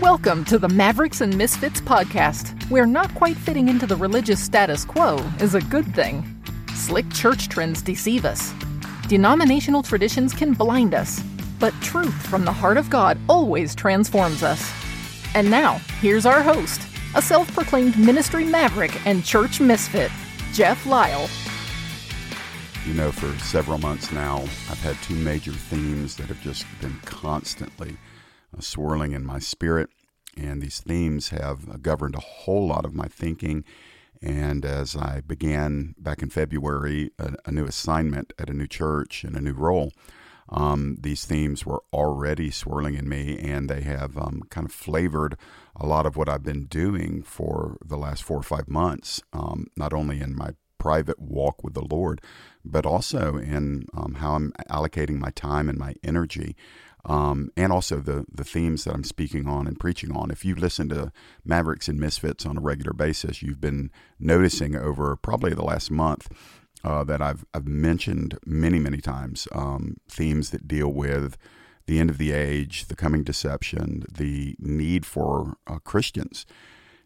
Welcome to the Mavericks and Misfits podcast, where not quite fitting into the religious status quo is a good thing. Slick church trends deceive us. Denominational traditions can blind us, but truth from the heart of God always transforms us. And now, here's our host, a self proclaimed ministry maverick and church misfit, Jeff Lyle. You know, for several months now, I've had two major themes that have just been constantly swirling in my spirit. And these themes have governed a whole lot of my thinking. And as I began back in February a, a new assignment at a new church and a new role, um, these themes were already swirling in me, and they have um, kind of flavored a lot of what I've been doing for the last four or five months, um, not only in my private walk with the Lord, but also in um, how I'm allocating my time and my energy. Um, and also the the themes that I'm speaking on and preaching on. If you listen to Mavericks and Misfits on a regular basis, you've been noticing over probably the last month uh, that I've I've mentioned many many times um, themes that deal with the end of the age, the coming deception, the need for uh, Christians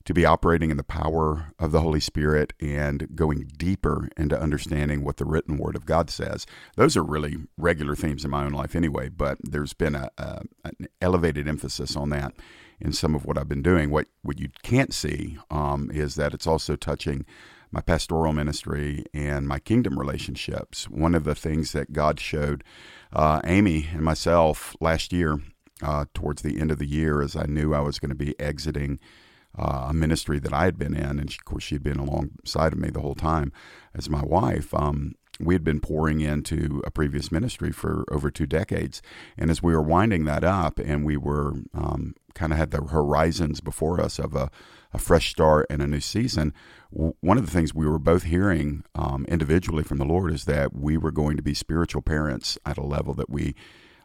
to be operating in the power of the Holy Spirit and going deeper into understanding what the written Word of God says. Those are really regular themes in my own life anyway, but there's been a, a an elevated emphasis on that in some of what I've been doing. What what you can't see um, is that it's also touching my pastoral ministry and my kingdom relationships. One of the things that God showed uh, Amy and myself last year, uh, towards the end of the year, as I knew I was going to be exiting uh, a ministry that I had been in, and she, of course she had been alongside of me the whole time as my wife. Um, we had been pouring into a previous ministry for over two decades, and as we were winding that up, and we were um, kind of had the horizons before us of a, a, fresh start and a new season. W- one of the things we were both hearing um, individually from the Lord is that we were going to be spiritual parents at a level that we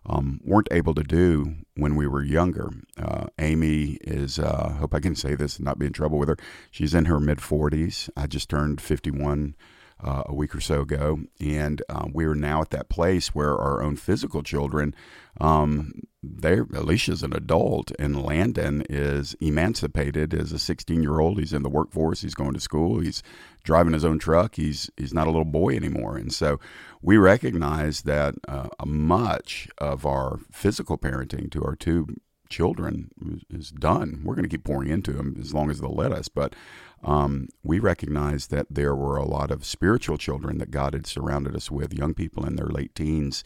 um, weren't able to do when we were younger. Uh, Amy is, uh, hope I can say this and not be in trouble with her. She's in her mid 40s. I just turned 51 uh, a week or so ago, and uh, we're now at that place where our own physical children, um, they Alicia's an adult, and Landon is emancipated as a 16 year old. He's in the workforce. He's going to school. He's driving his own truck. He's he's not a little boy anymore, and so we recognize that uh, much of our physical parenting to our two children is done. We're going to keep pouring into them as long as they'll let us. But um, we recognized that there were a lot of spiritual children that God had surrounded us with, young people in their late teens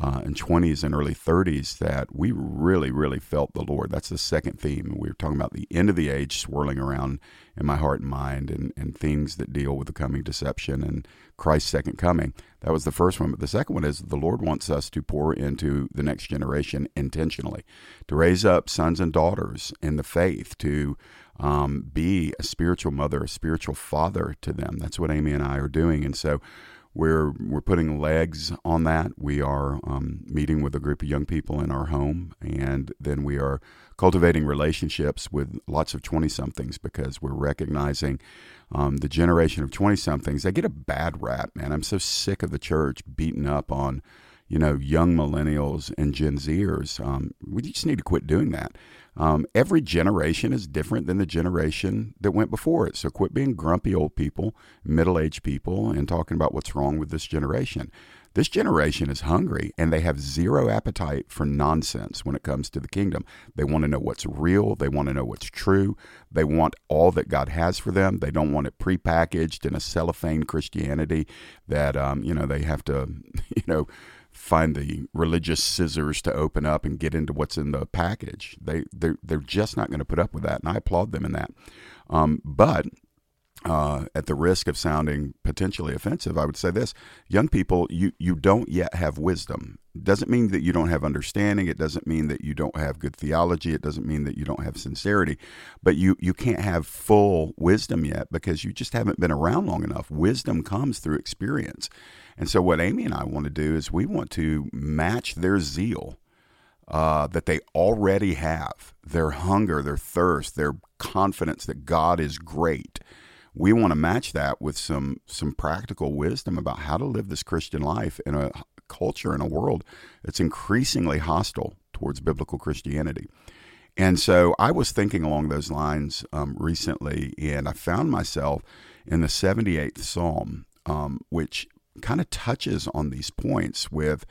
uh, and 20s and early 30s, that we really, really felt the Lord. That's the second theme. We were talking about the end of the age swirling around in my heart and mind and, and things that deal with the coming deception and Christ's second coming. That was the first one. But the second one is the Lord wants us to pour into the next generation intentionally, to raise up sons and daughters in the faith, to um, be a spiritual mother, a spiritual father to them. That's what Amy and I are doing. And so we're we're putting legs on that. We are um, meeting with a group of young people in our home, and then we are cultivating relationships with lots of twenty somethings because we're recognizing um, the generation of twenty somethings. They get a bad rap, man. I'm so sick of the church beating up on you know young millennials and Gen Zers. Um, we just need to quit doing that. Um, every generation is different than the generation that went before it. So quit being grumpy old people, middle aged people, and talking about what's wrong with this generation. This generation is hungry and they have zero appetite for nonsense when it comes to the kingdom. They want to know what's real. They want to know what's true. They want all that God has for them. They don't want it prepackaged in a cellophane Christianity that, um, you know, they have to, you know, find the religious scissors to open up and get into what's in the package. They they're, they're just not going to put up with that, and I applaud them in that. Um, but uh, at the risk of sounding potentially offensive, I would say this: young people, you you don't yet have wisdom. Doesn't mean that you don't have understanding. It doesn't mean that you don't have good theology. It doesn't mean that you don't have sincerity. But you you can't have full wisdom yet because you just haven't been around long enough. Wisdom comes through experience. And so, what Amy and I want to do is we want to match their zeal uh, that they already have, their hunger, their thirst, their confidence that God is great. We want to match that with some some practical wisdom about how to live this Christian life in a culture in a world that's increasingly hostile towards biblical Christianity. And so I was thinking along those lines um, recently, and I found myself in the 78th Psalm, um, which kind of touches on these points with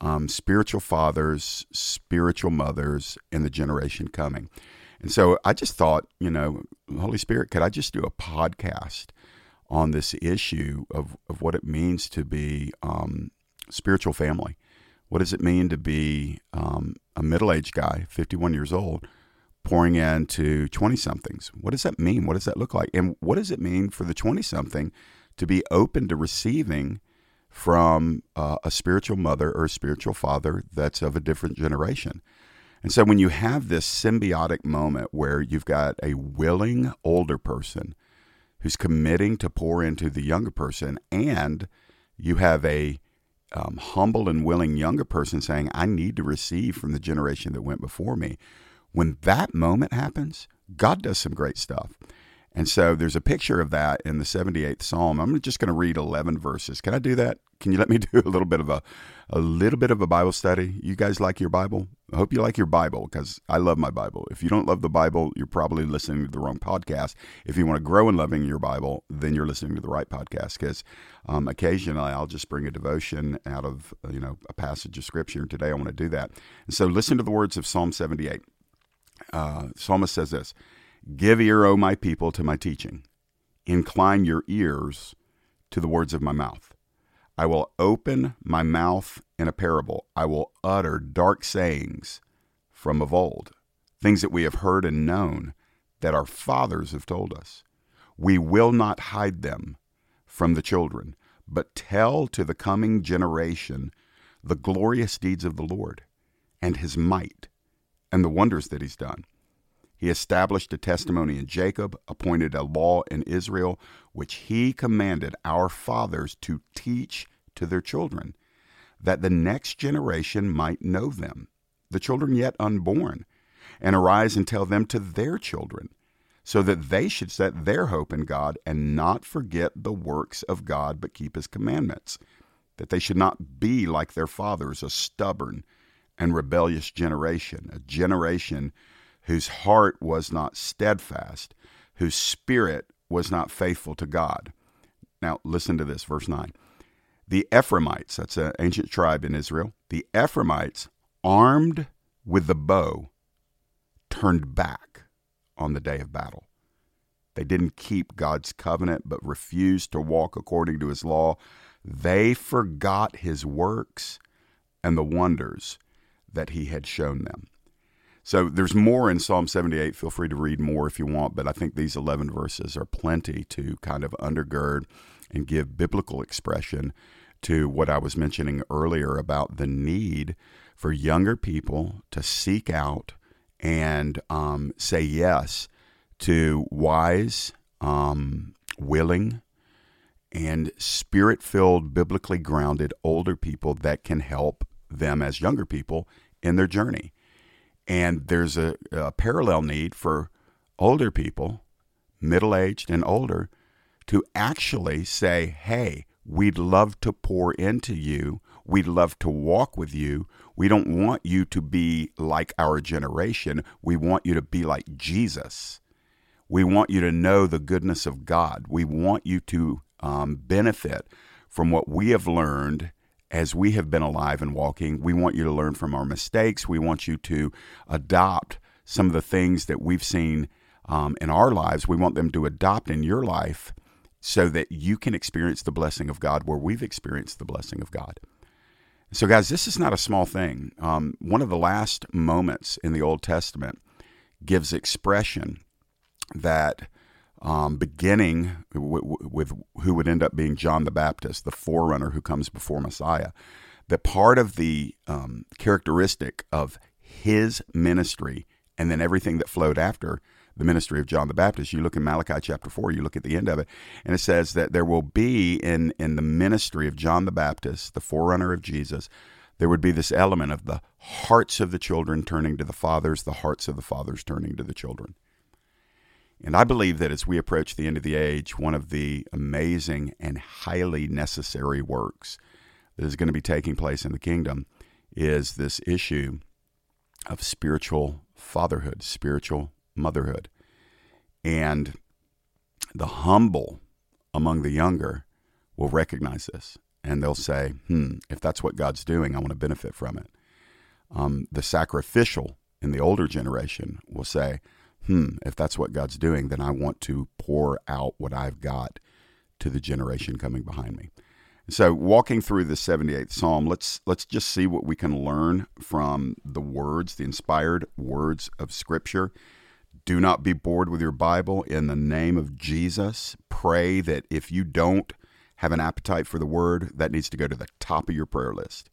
um, spiritual fathers, spiritual mothers, and the generation coming. And so I just thought, you know, Holy Spirit, could I just do a podcast on this issue of, of what it means to be um, spiritual family? What does it mean to be um, a middle aged guy, 51 years old, pouring into 20 somethings? What does that mean? What does that look like? And what does it mean for the 20 something to be open to receiving from uh, a spiritual mother or a spiritual father that's of a different generation? And so when you have this symbiotic moment where you've got a willing older person who's committing to pour into the younger person, and you have a um, humble and willing younger person saying, I need to receive from the generation that went before me. When that moment happens, God does some great stuff. And so there's a picture of that in the 78th Psalm. I'm just going to read 11 verses. Can I do that? Can you let me do a little bit of a a little bit of a Bible study? You guys like your Bible? I hope you like your Bible because I love my Bible. If you don't love the Bible, you're probably listening to the wrong podcast. If you want to grow in loving your Bible, then you're listening to the right podcast because um, occasionally I'll just bring a devotion out of you know a passage of Scripture. And today I want to do that. And so listen to the words of Psalm 78. Uh, psalmist says this Give ear, O my people, to my teaching. Incline your ears to the words of my mouth. I will open my mouth in a parable. I will utter dark sayings from of old, things that we have heard and known that our fathers have told us. We will not hide them from the children, but tell to the coming generation the glorious deeds of the Lord and his might and the wonders that he's done. He established a testimony in Jacob, appointed a law in Israel, which he commanded our fathers to teach to their children, that the next generation might know them, the children yet unborn, and arise and tell them to their children, so that they should set their hope in God and not forget the works of God, but keep his commandments, that they should not be like their fathers, a stubborn and rebellious generation, a generation whose heart was not steadfast, whose spirit was not faithful to God. Now, listen to this, verse 9. The Ephraimites, that's an ancient tribe in Israel, the Ephraimites, armed with the bow, turned back on the day of battle. They didn't keep God's covenant, but refused to walk according to his law. They forgot his works and the wonders that he had shown them. So there's more in Psalm 78. Feel free to read more if you want, but I think these 11 verses are plenty to kind of undergird and give biblical expression to what I was mentioning earlier about the need for younger people to seek out and um, say yes to wise, um, willing, and spirit filled, biblically grounded older people that can help them as younger people in their journey. And there's a, a parallel need for older people, middle aged and older, to actually say, hey, we'd love to pour into you. We'd love to walk with you. We don't want you to be like our generation. We want you to be like Jesus. We want you to know the goodness of God. We want you to um, benefit from what we have learned as we have been alive and walking, we want you to learn from our mistakes. We want you to adopt some of the things that we've seen um, in our lives. We want them to adopt in your life so that you can experience the blessing of God where we've experienced the blessing of God. So, guys, this is not a small thing. Um, one of the last moments in the Old Testament gives expression that um, beginning w- w- with who would end up being John the Baptist, the forerunner who comes before Messiah, that part of the um, characteristic of his ministry and then everything that flowed after the ministry of John the Baptist. You look in Malachi chapter 4, you look at the end of it, and it says that there will be in, in the ministry of John the Baptist, the forerunner of Jesus, there would be this element of the hearts of the children turning to the fathers, the hearts of the fathers turning to the children. And I believe that as we approach the end of the age, one of the amazing and highly necessary works that is going to be taking place in the kingdom is this issue of spiritual fatherhood, spiritual motherhood. And the humble among the younger will recognize this and they'll say, hmm, if that's what God's doing, I want to benefit from it. Um, the sacrificial in the older generation will say, hmm, if that's what God's doing, then I want to pour out what I've got to the generation coming behind me. So, walking through the 78th Psalm, let's let's just see what we can learn from the words, the inspired words of Scripture. Do not be bored with your Bible. In the name of Jesus, pray that if you don't have an appetite for the Word, that needs to go to the top of your prayer list.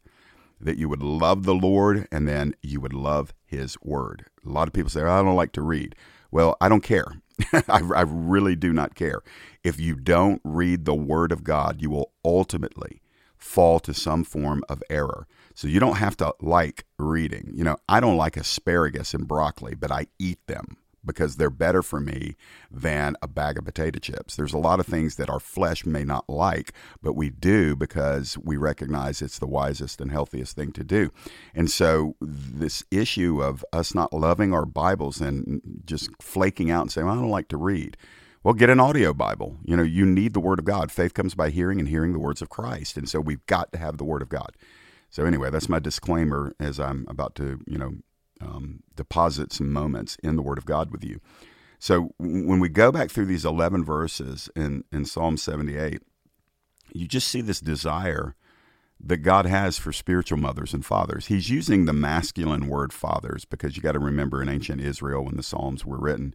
That you would love the Lord and then you would love His Word. A lot of people say, oh, I don't like to read. Well, I don't care. I, I, really do not care. If you don't read the Word of God, you will ultimately fall to some form of error. So you don't have to like reading. You know, I don't like asparagus and broccoli, but I eat them because they're better for me than a bag of potato chips. There's a lot of things that our flesh may not like, but we do because we recognize it's the wisest and healthiest thing to do. And so, this issue of us not loving our Bibles and just flaking out and saying, well, I don't like to read. Well, get an audio Bible. You know, you need the Word of God. Faith comes by hearing and hearing the words of Christ. And so, we've got to have the Word of God. So, anyway, that's my disclaimer as I'm about to, you know, um, deposit some moments in the Word of God with you. So when we go back through these 11 verses in, in Psalm 78, you just see this desire that God has for spiritual mothers and fathers. He's using the masculine word fathers because you got to remember in ancient Israel when the Psalms were written,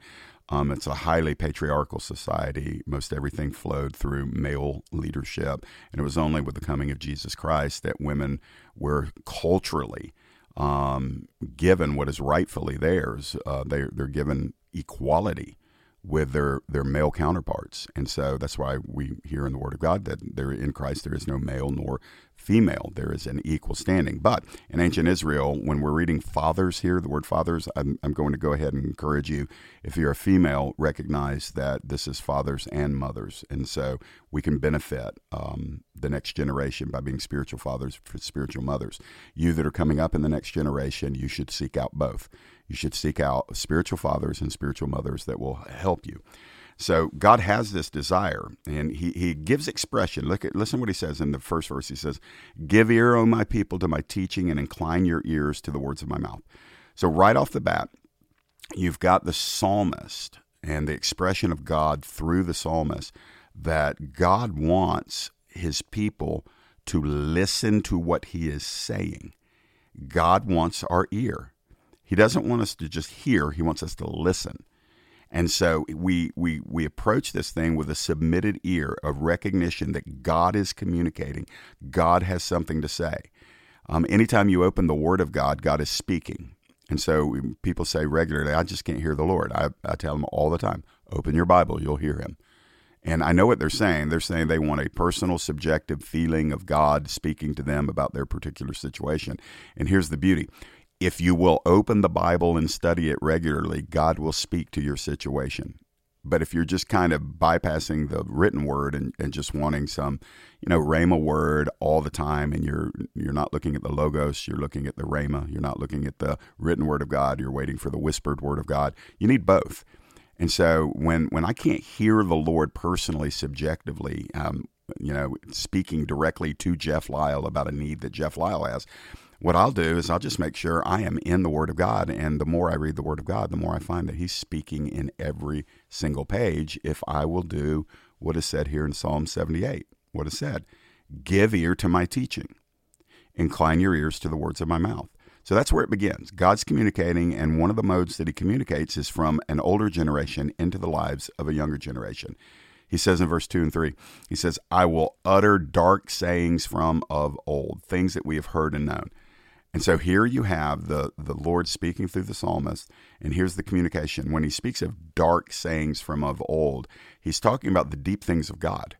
um, it's a highly patriarchal society. Most everything flowed through male leadership. And it was only with the coming of Jesus Christ that women were culturally um, given what is rightfully theirs. Uh, they, they're given equality with their, their male counterparts. And so that's why we hear in the Word of God that there in Christ there is no male nor female. There is an equal standing. But in ancient Israel, when we're reading fathers here, the word fathers, I'm, I'm going to go ahead and encourage you, if you're a female, recognize that this is fathers and mothers. And so we can benefit um, the next generation by being spiritual fathers for spiritual mothers. You that are coming up in the next generation, you should seek out both. You should seek out spiritual fathers and spiritual mothers that will help you. So God has this desire, and He He gives expression. Look at listen what He says in the first verse. He says, "Give ear, O my people, to my teaching, and incline your ears to the words of my mouth." So right off the bat, you've got the psalmist and the expression of God through the psalmist that God wants His people to listen to what He is saying. God wants our ear. He doesn't want us to just hear, He wants us to listen. And so we, we, we approach this thing with a submitted ear of recognition that God is communicating, God has something to say. Um, anytime you open the Word of God, God is speaking. And so people say regularly, I just can't hear the Lord. I, I tell them all the time, open your Bible, you'll hear Him. And I know what they're saying. They're saying they want a personal, subjective feeling of God speaking to them about their particular situation. And here's the beauty if you will open the Bible and study it regularly, God will speak to your situation. But if you're just kind of bypassing the written word and, and just wanting some, you know, Rhema word all the time, and you're you're not looking at the logos, you're looking at the Rhema, you're not looking at the written word of God, you're waiting for the whispered word of God. You need both. And so when when I can't hear the Lord personally, subjectively, um, you know, speaking directly to Jeff Lyle about a need that Jeff Lyle has, what I'll do is I'll just make sure I am in the Word of God. And the more I read the Word of God, the more I find that He's speaking in every single page if I will do what is said here in Psalm 78. What is said? Give ear to my teaching, incline your ears to the words of my mouth. So that's where it begins. God's communicating, and one of the modes that He communicates is from an older generation into the lives of a younger generation. He says in verse 2 and 3, He says, I will utter dark sayings from of old, things that we have heard and known. And so here you have the, the Lord speaking through the psalmist, and here's the communication. When he speaks of dark sayings from of old, he's talking about the deep things of God.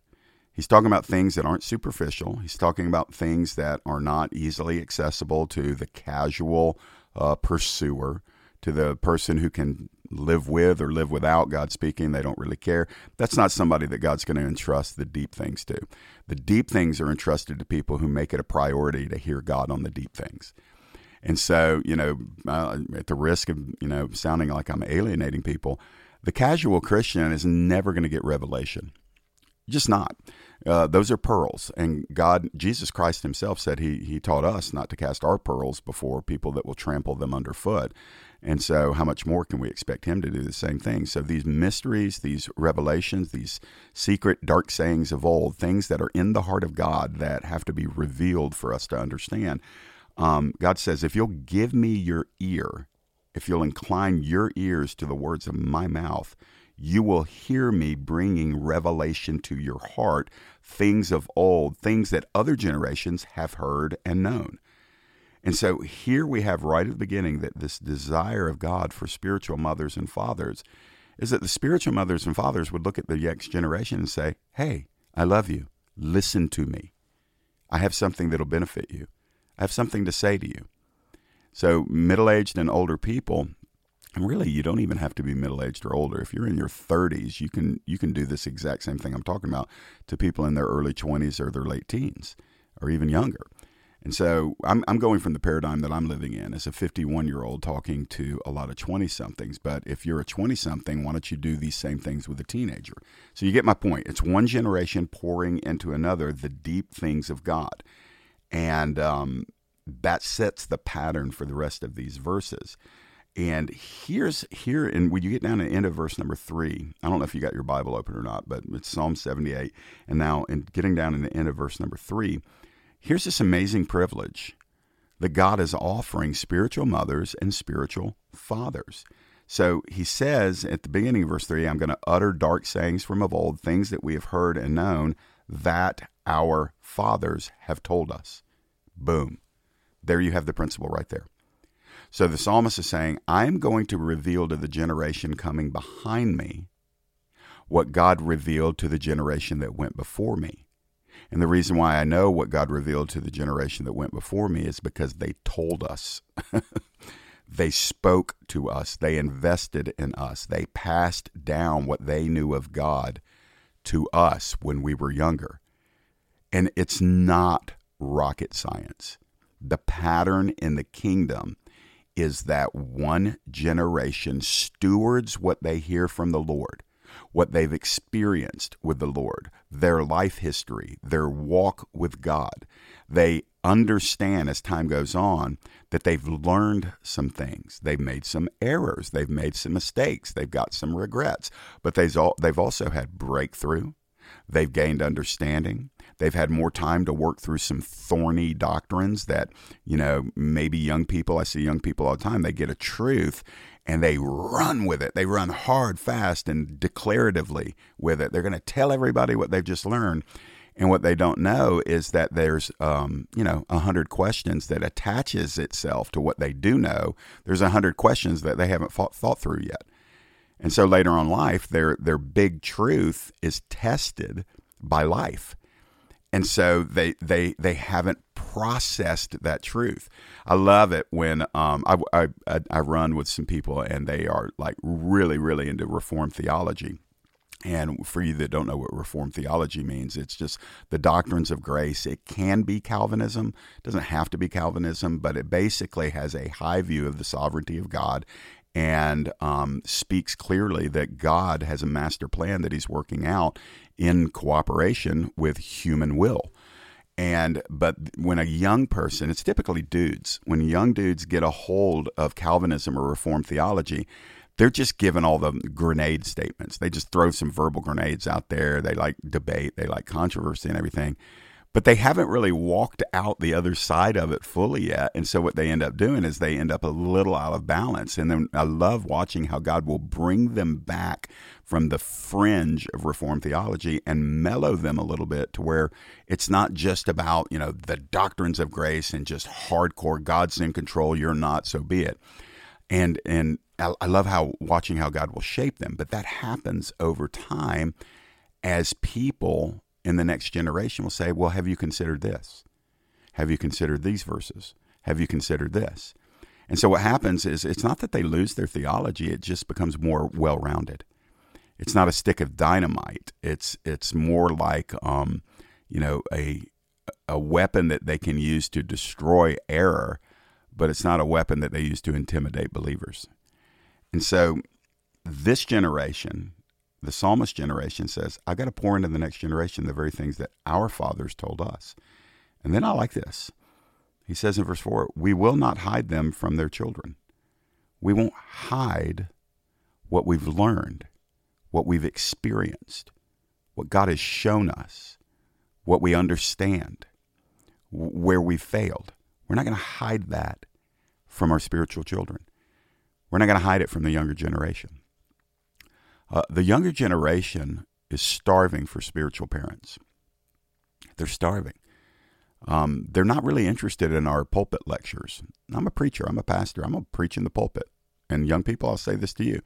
He's talking about things that aren't superficial. He's talking about things that are not easily accessible to the casual uh, pursuer, to the person who can live with or live without God speaking. They don't really care. That's not somebody that God's going to entrust the deep things to. The deep things are entrusted to people who make it a priority to hear God on the deep things. And so, you know, uh, at the risk of, you know, sounding like I'm alienating people, the casual Christian is never going to get revelation. Just not. Uh, those are pearls, and God, Jesus Christ Himself said He He taught us not to cast our pearls before people that will trample them underfoot. And so, how much more can we expect Him to do the same thing? So, these mysteries, these revelations, these secret dark sayings of old, things that are in the heart of God that have to be revealed for us to understand. Um, God says, if you'll give me your ear, if you'll incline your ears to the words of my mouth, you will hear me bringing revelation to your heart, things of old, things that other generations have heard and known. And so here we have right at the beginning that this desire of God for spiritual mothers and fathers is that the spiritual mothers and fathers would look at the next generation and say, Hey, I love you. Listen to me. I have something that'll benefit you. I have something to say to you. So, middle aged and older people, and really you don't even have to be middle aged or older. If you're in your 30s, you can you can do this exact same thing I'm talking about to people in their early 20s or their late teens or even younger. And so I'm, I'm going from the paradigm that I'm living in as a 51 year old talking to a lot of 20 somethings. But if you're a 20 something, why don't you do these same things with a teenager? So you get my point. It's one generation pouring into another the deep things of God. And um, that sets the pattern for the rest of these verses. And here's here, and when you get down to the end of verse number three, I don't know if you got your Bible open or not, but it's Psalm 78. And now, in getting down in the end of verse number three, here's this amazing privilege that God is offering spiritual mothers and spiritual fathers. So he says at the beginning of verse 3, I'm going to utter dark sayings from of old, things that we have heard and known that our fathers have told us. Boom. There you have the principle right there. So the psalmist is saying, I'm going to reveal to the generation coming behind me what God revealed to the generation that went before me. And the reason why I know what God revealed to the generation that went before me is because they told us. they spoke to us. They invested in us. They passed down what they knew of God to us when we were younger. And it's not rocket science. The pattern in the kingdom is that one generation stewards what they hear from the Lord, what they've experienced with the Lord, their life history, their walk with God. They understand as time goes on that they've learned some things. They've made some errors. They've made some mistakes. They've got some regrets. But they've also had breakthrough. They've gained understanding. They've had more time to work through some thorny doctrines that, you know, maybe young people, I see young people all the time, they get a truth and they run with it. They run hard, fast, and declaratively with it. They're going to tell everybody what they've just learned. And what they don't know is that there's, um, you know, a hundred questions that attaches itself to what they do know. There's a hundred questions that they haven't thought, thought through yet. And so later on life, their their big truth is tested by life and so they they they haven't processed that truth. I love it when um, I, I I run with some people and they are like really really into Reformed theology. And for you that don't know what Reformed theology means, it's just the doctrines of grace. It can be Calvinism, it doesn't have to be Calvinism, but it basically has a high view of the sovereignty of God and um, speaks clearly that God has a master plan that He's working out in cooperation with human will. And but when a young person, it's typically dudes, when young dudes get a hold of Calvinism or Reformed theology, they're just given all the grenade statements. They just throw some verbal grenades out there. They like debate, they like controversy and everything but they haven't really walked out the other side of it fully yet. And so what they end up doing is they end up a little out of balance. And then I love watching how God will bring them back from the fringe of Reformed theology and mellow them a little bit to where it's not just about, you know, the doctrines of grace and just hardcore God's in control, you're not, so be it. And and I love how watching how God will shape them, but that happens over time as people in the next generation will say, Well, have you considered this? Have you considered these verses? Have you considered this? And so what happens is it's not that they lose their theology, it just becomes more well rounded. It's not a stick of dynamite. It's it's more like um, you know, a a weapon that they can use to destroy error, but it's not a weapon that they use to intimidate believers. And so this generation, the psalmist generation says, I got to pour into the next generation the very things that our fathers told us. And then I like this. He says in verse 4, we will not hide them from their children. We won't hide what we've learned, what we've experienced, what God has shown us, what we understand, where we failed. We're not going to hide that from our spiritual children. We're not going to hide it from the younger generation. Uh, the younger generation is starving for spiritual parents. They're starving. Um, they're not really interested in our pulpit lectures. I'm a preacher. I'm a pastor. I'm a preach in the pulpit. And young people, I'll say this to you: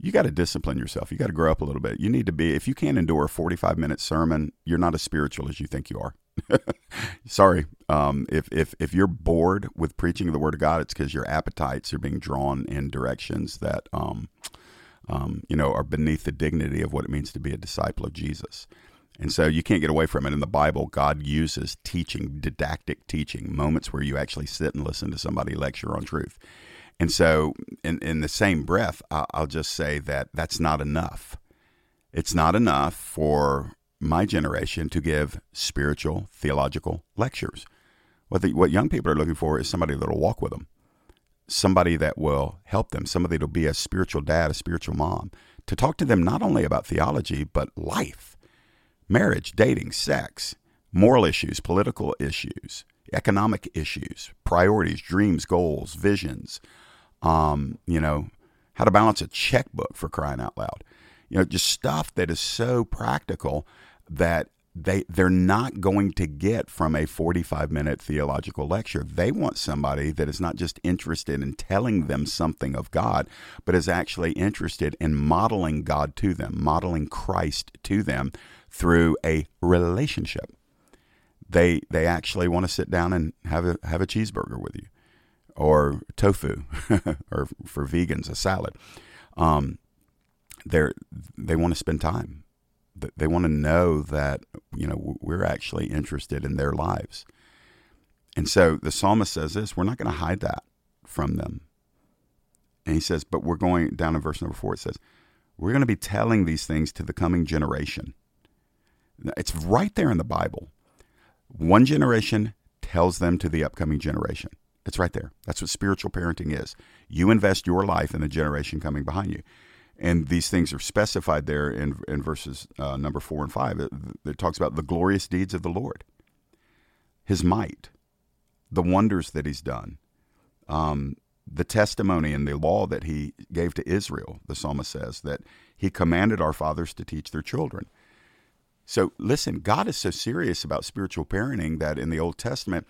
you got to discipline yourself. You got to grow up a little bit. You need to be. If you can't endure a 45 minute sermon, you're not as spiritual as you think you are. Sorry. Um, if, if, if you're bored with preaching the word of God, it's because your appetites are being drawn in directions that, um, um, you know, are beneath the dignity of what it means to be a disciple of Jesus. And so you can't get away from it. In the Bible, God uses teaching, didactic teaching, moments where you actually sit and listen to somebody lecture on truth. And so, in, in the same breath, I'll just say that that's not enough. It's not enough for my generation to give spiritual, theological lectures. What, the, what young people are looking for is somebody that will walk with them, somebody that will help them, somebody that will be a spiritual dad, a spiritual mom, to talk to them not only about theology, but life, marriage, dating, sex, moral issues, political issues, economic issues, priorities, dreams, goals, visions, um, you know, how to balance a checkbook for crying out loud. You know, just stuff that is so practical that they they're not going to get from a 45 minute theological lecture. They want somebody that is not just interested in telling them something of God, but is actually interested in modeling God to them, modeling Christ to them through a relationship. They they actually want to sit down and have a have a cheeseburger with you, or tofu, or for vegans a salad. Um, they they want to spend time they want to know that you know we're actually interested in their lives. And so the psalmist says this, we're not going to hide that from them. And he says, but we're going down in verse number 4 it says, we're going to be telling these things to the coming generation. It's right there in the Bible. One generation tells them to the upcoming generation. It's right there. That's what spiritual parenting is. You invest your life in the generation coming behind you and these things are specified there in, in verses uh, number four and five. It, it, talks about the glorious deeds of the Lord, His might, the wonders that He's done, um, the testimony and the law that He gave to Israel. The psalmist says that He commanded our fathers to teach their children. So listen, God is so serious about spiritual parenting that in the Old Testament,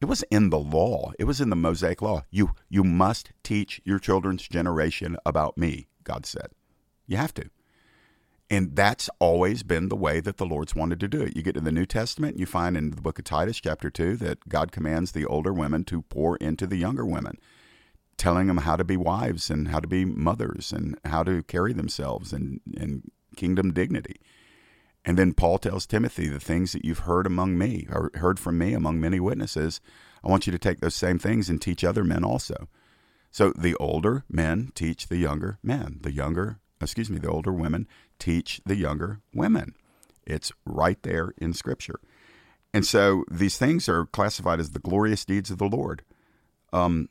it was in the law. It was in the Mosaic law. You you must teach your children's generation about me. God said. You have to. And that's always been the way that the Lord's wanted to do it. You get to the New Testament, you find in the book of Titus, chapter 2, that God commands the older women to pour into the younger women, telling them how to be wives and how to be mothers and how to carry themselves in, in kingdom dignity. And then Paul tells Timothy the things that you've heard among me, or heard from me among many witnesses. I want you to take those same things and teach other men also. So the older men teach the younger men. The younger, excuse me, the older women teach the younger women. It's right there in Scripture. And so these things are classified as the glorious deeds of the Lord. Um,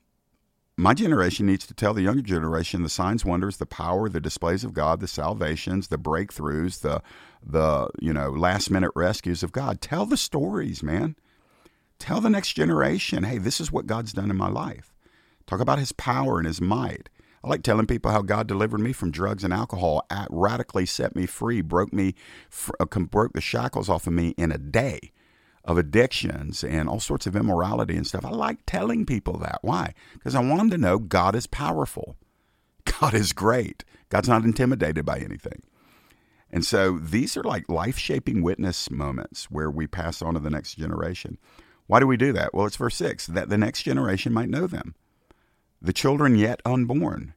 my generation needs to tell the younger generation the signs, wonders, the power, the displays of God, the salvations, the breakthroughs, the the you know last minute rescues of God. Tell the stories, man. Tell the next generation, hey, this is what God's done in my life. Talk about his power and his might. I like telling people how God delivered me from drugs and alcohol, radically set me free, broke me, uh, broke the shackles off of me in a day of addictions and all sorts of immorality and stuff. I like telling people that. Why? Because I want them to know God is powerful. God is great. God's not intimidated by anything. And so these are like life shaping witness moments where we pass on to the next generation. Why do we do that? Well, it's verse 6 that the next generation might know them the children yet unborn,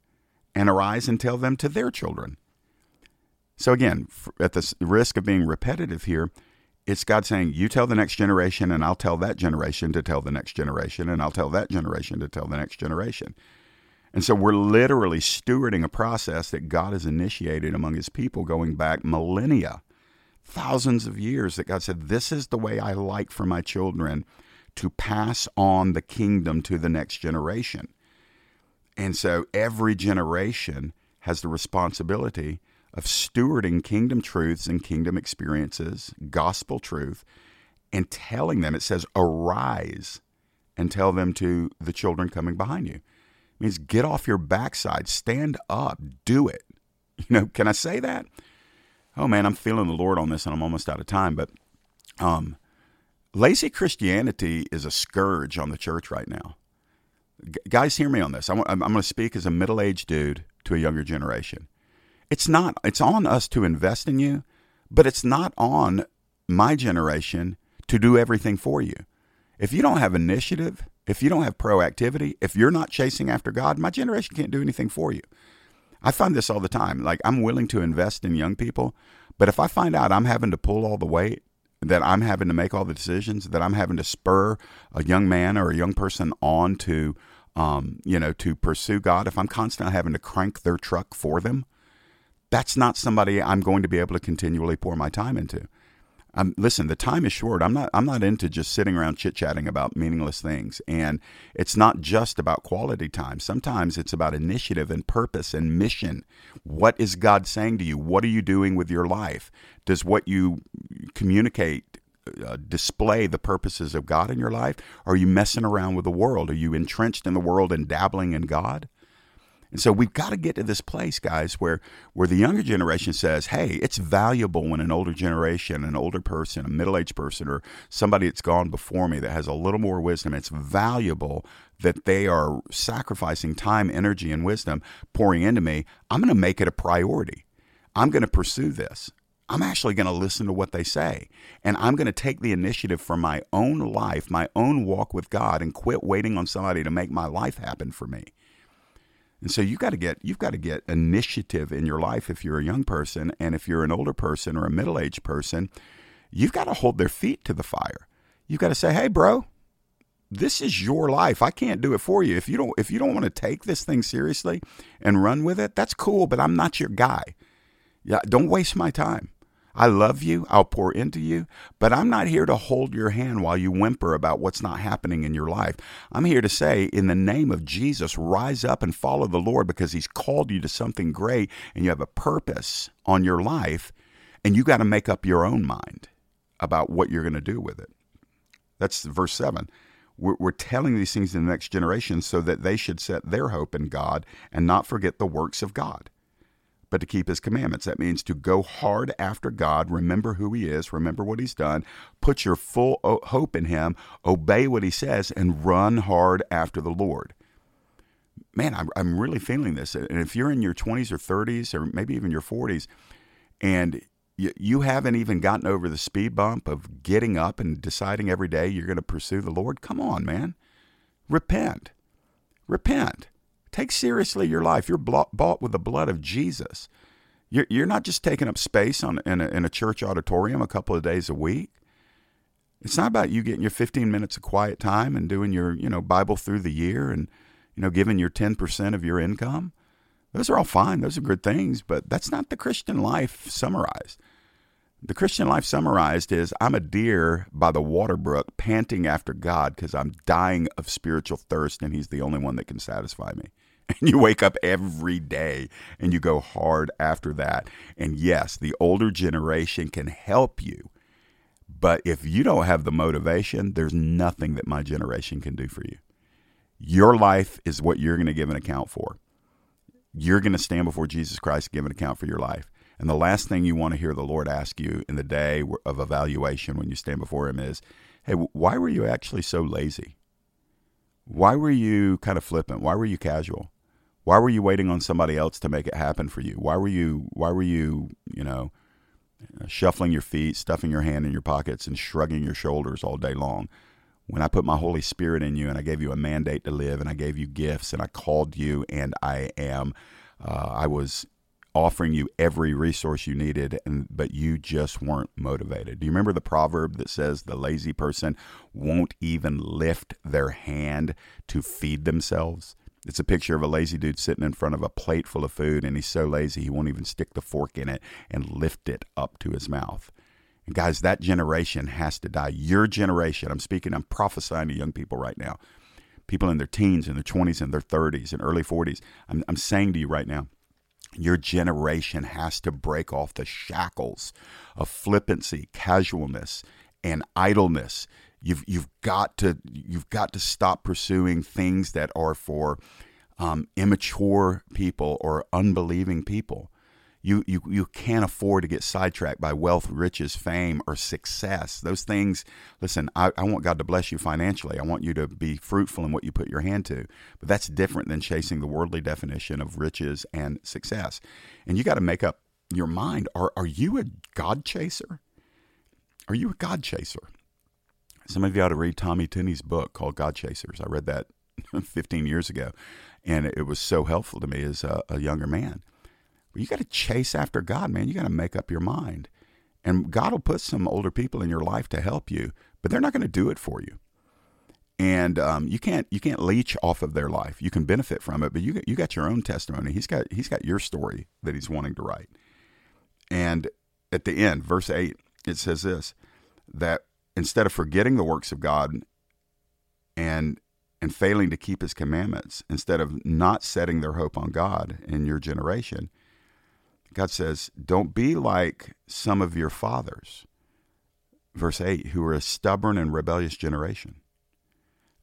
and arise and tell them to their children. So, again, at the risk of being repetitive here, it's God saying, You tell the next generation, and I'll tell that generation to tell the next generation, and I'll tell that generation to tell the next generation. And so we're literally stewarding a process that God has initiated among his people going back millennia, thousands of years, that God said, This is the way I like for my children to pass on the kingdom to the next generation. And so every generation has the responsibility of stewarding kingdom truths and kingdom experiences, gospel truth, and telling them. It says, arise and tell them to the children coming behind you. It means get off your backside, stand up, do it. You know, can I say that? Oh man, I'm feeling the Lord on this and I'm almost out of time, but um, lazy Christianity is a scourge on the church right now. Guys, hear me on this. I'm, I'm going to speak as a middle aged dude to a younger generation. It's not, it's on us to invest in you, but it's not on my generation to do everything for you. If you don't have initiative, if you don't have proactivity, if you're not chasing after God, my generation can't do anything for you. I find this all the time. Like, I'm willing to invest in young people, but if I find out I'm having to pull all the weight, that I'm having to make all the decisions, that I'm having to spur a young man or a young person on to, um, you know, to pursue God, if I'm constantly having to crank their truck for them, that's not somebody I'm going to be able to continually pour my time into. Um, listen, the time is short. I'm not. I'm not into just sitting around chit chatting about meaningless things. And it's not just about quality time. Sometimes it's about initiative and purpose and mission. What is God saying to you? What are you doing with your life? Does what you communicate uh, display the purposes of God in your life? Are you messing around with the world? Are you entrenched in the world and dabbling in God? And so we've got to get to this place, guys, where where the younger generation says, "Hey, it's valuable when an older generation, an older person, a middle-aged person, or somebody that's gone before me that has a little more wisdom, it's valuable that they are sacrificing time, energy, and wisdom pouring into me. I'm going to make it a priority. I'm going to pursue this." I'm actually going to listen to what they say. And I'm going to take the initiative for my own life, my own walk with God, and quit waiting on somebody to make my life happen for me. And so you got to get you've got to get initiative in your life if you're a young person and if you're an older person or a middle-aged person, you've got to hold their feet to the fire. You've got to say, "Hey, bro, this is your life. I can't do it for you. If you don't if you don't want to take this thing seriously and run with it, that's cool, but I'm not your guy. Yeah, don't waste my time. I love you. I'll pour into you, but I'm not here to hold your hand while you whimper about what's not happening in your life. I'm here to say, in the name of Jesus, rise up and follow the Lord because He's called you to something great and you have a purpose on your life, and you got to make up your own mind about what you're going to do with it. That's verse 7. We're, we're telling these things to the next generation so that they should set their hope in God and not forget the works of God but to keep his commandments. That means to go hard after God, remember who he is, remember what he's done, put your full hope in him, obey what he says, and run hard after the Lord. Man, I'm, I'm really feeling this. And if you're in your 20s or 30s, or maybe even your 40s, and you, you haven't even gotten over the speed bump of getting up and deciding every day you're going to pursue the Lord, come on, man. Repent. Repent. Take seriously your life. You're bought with the blood of Jesus. You're, you're not just taking up space on, in, a, in a church auditorium a couple of days a week. It's not about you getting your 15 minutes of quiet time and doing your, you know, Bible through the year and, you know, giving your 10% of your income. Those are all fine. Those are good things, but that's not the Christian life summarized. The Christian life summarized is I'm a deer by the water brook panting after God because I'm dying of spiritual thirst and He's the only one that can satisfy me. and you wake up every day and you go hard after that. And yes, the older generation can help you. But if you don't have the motivation, there's nothing that my generation can do for you. Your life is what you're going to give an account for. You're going to stand before Jesus Christ, give an account for your life. And the last thing you want to hear the Lord ask you in the day of evaluation when you stand before Him is, hey, why were you actually so lazy? Why were you kind of flippant? Why were you casual? Why were you waiting on somebody else to make it happen for you? Why were you why were you, you know, shuffling your feet, stuffing your hand in your pockets and shrugging your shoulders all day long? When I put my Holy Spirit in you and I gave you a mandate to live and I gave you gifts and I called you and I am uh, I was offering you every resource you needed and but you just weren't motivated. Do you remember the proverb that says the lazy person won't even lift their hand to feed themselves? It's a picture of a lazy dude sitting in front of a plate full of food and he's so lazy he won't even stick the fork in it and lift it up to his mouth. And guys, that generation has to die. Your generation, I'm speaking, I'm prophesying to young people right now. People in their teens, in their 20s, in their 30s, and early 40s. I'm, I'm saying to you right now, your generation has to break off the shackles of flippancy, casualness, and idleness. You've you've got to you've got to stop pursuing things that are for um, immature people or unbelieving people. You, you you can't afford to get sidetracked by wealth, riches, fame, or success. Those things, listen, I, I want God to bless you financially. I want you to be fruitful in what you put your hand to. But that's different than chasing the worldly definition of riches and success. And you got to make up your mind. Are, are you a God chaser? Are you a God chaser? Some of you ought to read Tommy Tenney's book called God Chasers. I read that 15 years ago, and it was so helpful to me as a, a younger man you got to chase after God, man. You got to make up your mind. And God will put some older people in your life to help you, but they're not going to do it for you. And um, you can't you can't leech off of their life. You can benefit from it, but you you got your own testimony. He's got he's got your story that he's wanting to write. And at the end, verse eight, it says this: that instead of forgetting the works of God and and failing to keep His commandments, instead of not setting their hope on God in your generation, God says, Don't be like some of your fathers. Verse 8, who were a stubborn and rebellious generation,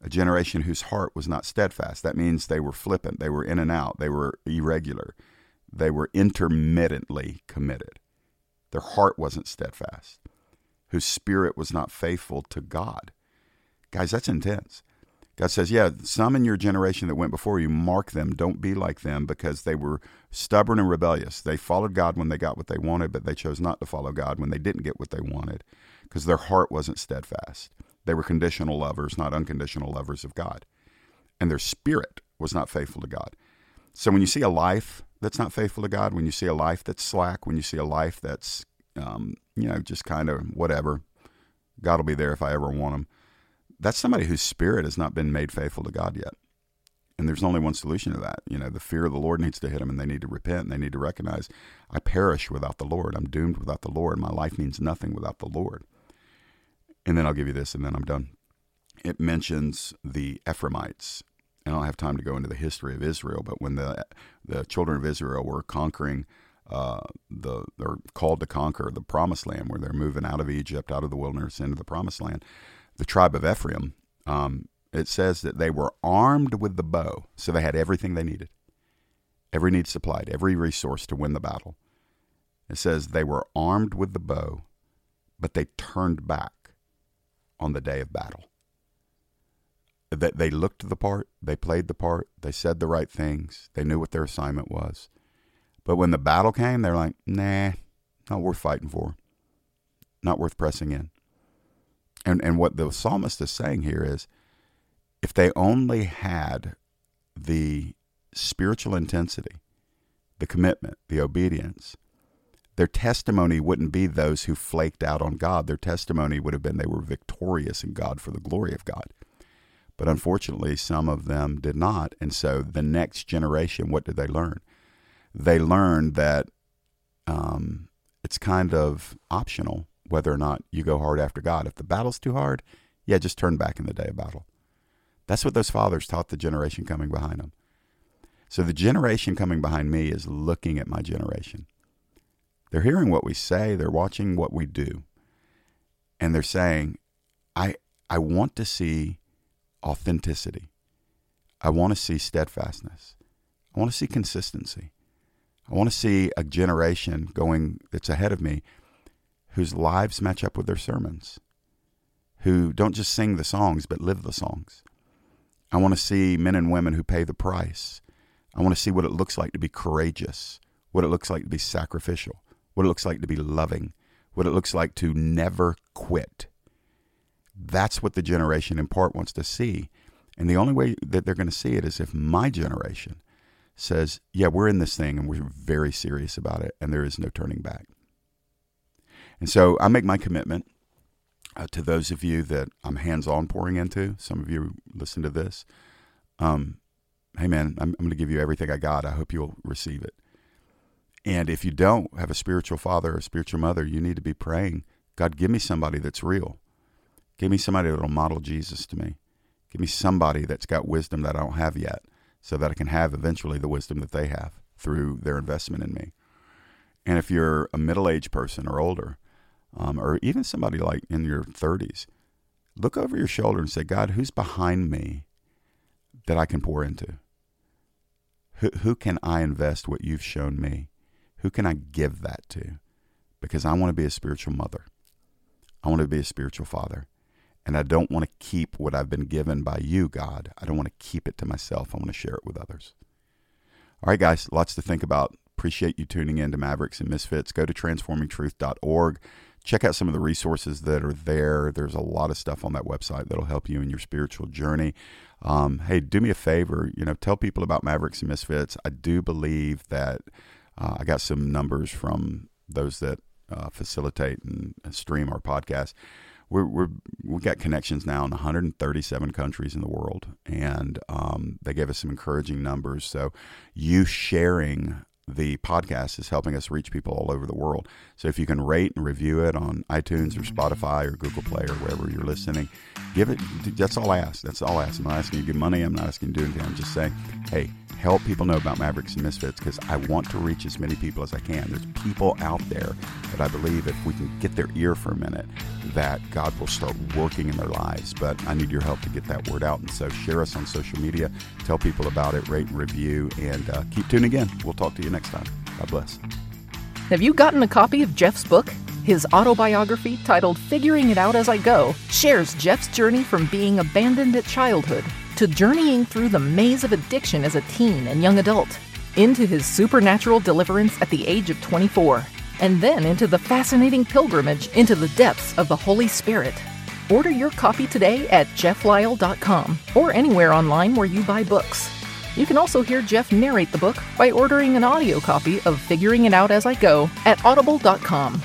a generation whose heart was not steadfast. That means they were flippant, they were in and out, they were irregular, they were intermittently committed. Their heart wasn't steadfast, whose spirit was not faithful to God. Guys, that's intense. God says, Yeah, some in your generation that went before you, mark them. Don't be like them because they were stubborn and rebellious. They followed God when they got what they wanted, but they chose not to follow God when they didn't get what they wanted because their heart wasn't steadfast. They were conditional lovers, not unconditional lovers of God. And their spirit was not faithful to God. So when you see a life that's not faithful to God, when you see a life that's slack, when you see a life that's, um, you know, just kind of whatever, God will be there if I ever want him that's somebody whose spirit has not been made faithful to God yet. And there's only one solution to that. You know, the fear of the Lord needs to hit them and they need to repent and they need to recognize, I perish without the Lord. I'm doomed without the Lord. My life means nothing without the Lord. And then I'll give you this and then I'm done. It mentions the Ephraimites. And I don't have time to go into the history of Israel, but when the the children of Israel were conquering uh, the they're called to conquer the promised land where they're moving out of Egypt, out of the wilderness into the promised land the tribe of Ephraim, um, it says that they were armed with the bow, so they had everything they needed, every need supplied, every resource to win the battle. It says they were armed with the bow, but they turned back on the day of battle. That they looked the part, they played the part, they said the right things, they knew what their assignment was. But when the battle came, they're like, nah, not worth fighting for, not worth pressing in. And and what the psalmist is saying here is if they only had the spiritual intensity, the commitment, the obedience, their testimony wouldn't be those who flaked out on God. Their testimony would have been they were victorious in God for the glory of God. But unfortunately, some of them did not. And so the next generation, what did they learn? They learned that um, it's kind of optional whether or not you go hard after God. If the battle's too hard, yeah, just turn back in the day of battle. That's what those fathers taught the generation coming behind them. So the generation coming behind me is looking at my generation. They're hearing what we say, they're watching what we do. And they're saying, I I want to see authenticity. I want to see steadfastness. I want to see consistency. I want to see a generation going that's ahead of me whose lives match up with their sermons, who don't just sing the songs, but live the songs. I want to see men and women who pay the price. I want to see what it looks like to be courageous, what it looks like to be sacrificial, what it looks like to be loving, what it looks like to never quit. That's what the generation in part wants to see. And the only way that they're going to see it is if my generation says, Yeah, we're in this thing and we're very serious about it, and there is no turning back. And so I make my commitment uh, to those of you that I'm hands on pouring into. Some of you listen to this. Um, hey, man, I'm, I'm going to give you everything I got. I hope you'll receive it. And if you don't have a spiritual father or a spiritual mother, you need to be praying God, give me somebody that's real. Give me somebody that'll model Jesus to me. Give me somebody that's got wisdom that I don't have yet so that I can have eventually the wisdom that they have through their investment in me. And if you're a middle aged person or older, um, or even somebody like in your 30s, look over your shoulder and say, God, who's behind me that I can pour into? Who, who can I invest what you've shown me? Who can I give that to? Because I want to be a spiritual mother. I want to be a spiritual father. And I don't want to keep what I've been given by you, God. I don't want to keep it to myself. I want to share it with others. All right, guys, lots to think about. Appreciate you tuning in to Mavericks and Misfits. Go to transformingtruth.org. Check out some of the resources that are there. There's a lot of stuff on that website that'll help you in your spiritual journey. Um, hey, do me a favor, you know, tell people about Mavericks and Misfits. I do believe that uh, I got some numbers from those that uh, facilitate and stream our podcast. We're, we're we got connections now in 137 countries in the world, and um, they gave us some encouraging numbers. So, you sharing the podcast is helping us reach people all over the world. So if you can rate and review it on iTunes or Spotify or Google Play or wherever you're listening, give it. That's all I ask. That's all I ask. I'm not asking you to give money. I'm not asking you to do anything. I'm just saying, hey, help people know about Mavericks and Misfits because I want to reach as many people as I can. There's people out there that I believe if we can get their ear for a minute, that God will start working in their lives. But I need your help to get that word out. And so share us on social media, tell people about it, rate and review, and uh, keep tuning in. We'll talk to you next time. God bless. Have you gotten a copy of Jeff's book? His autobiography, titled Figuring It Out As I Go, shares Jeff's journey from being abandoned at childhood to journeying through the maze of addiction as a teen and young adult, into his supernatural deliverance at the age of 24, and then into the fascinating pilgrimage into the depths of the Holy Spirit. Order your copy today at jefflyle.com or anywhere online where you buy books. You can also hear Jeff narrate the book by ordering an audio copy of Figuring It Out As I Go at audible.com.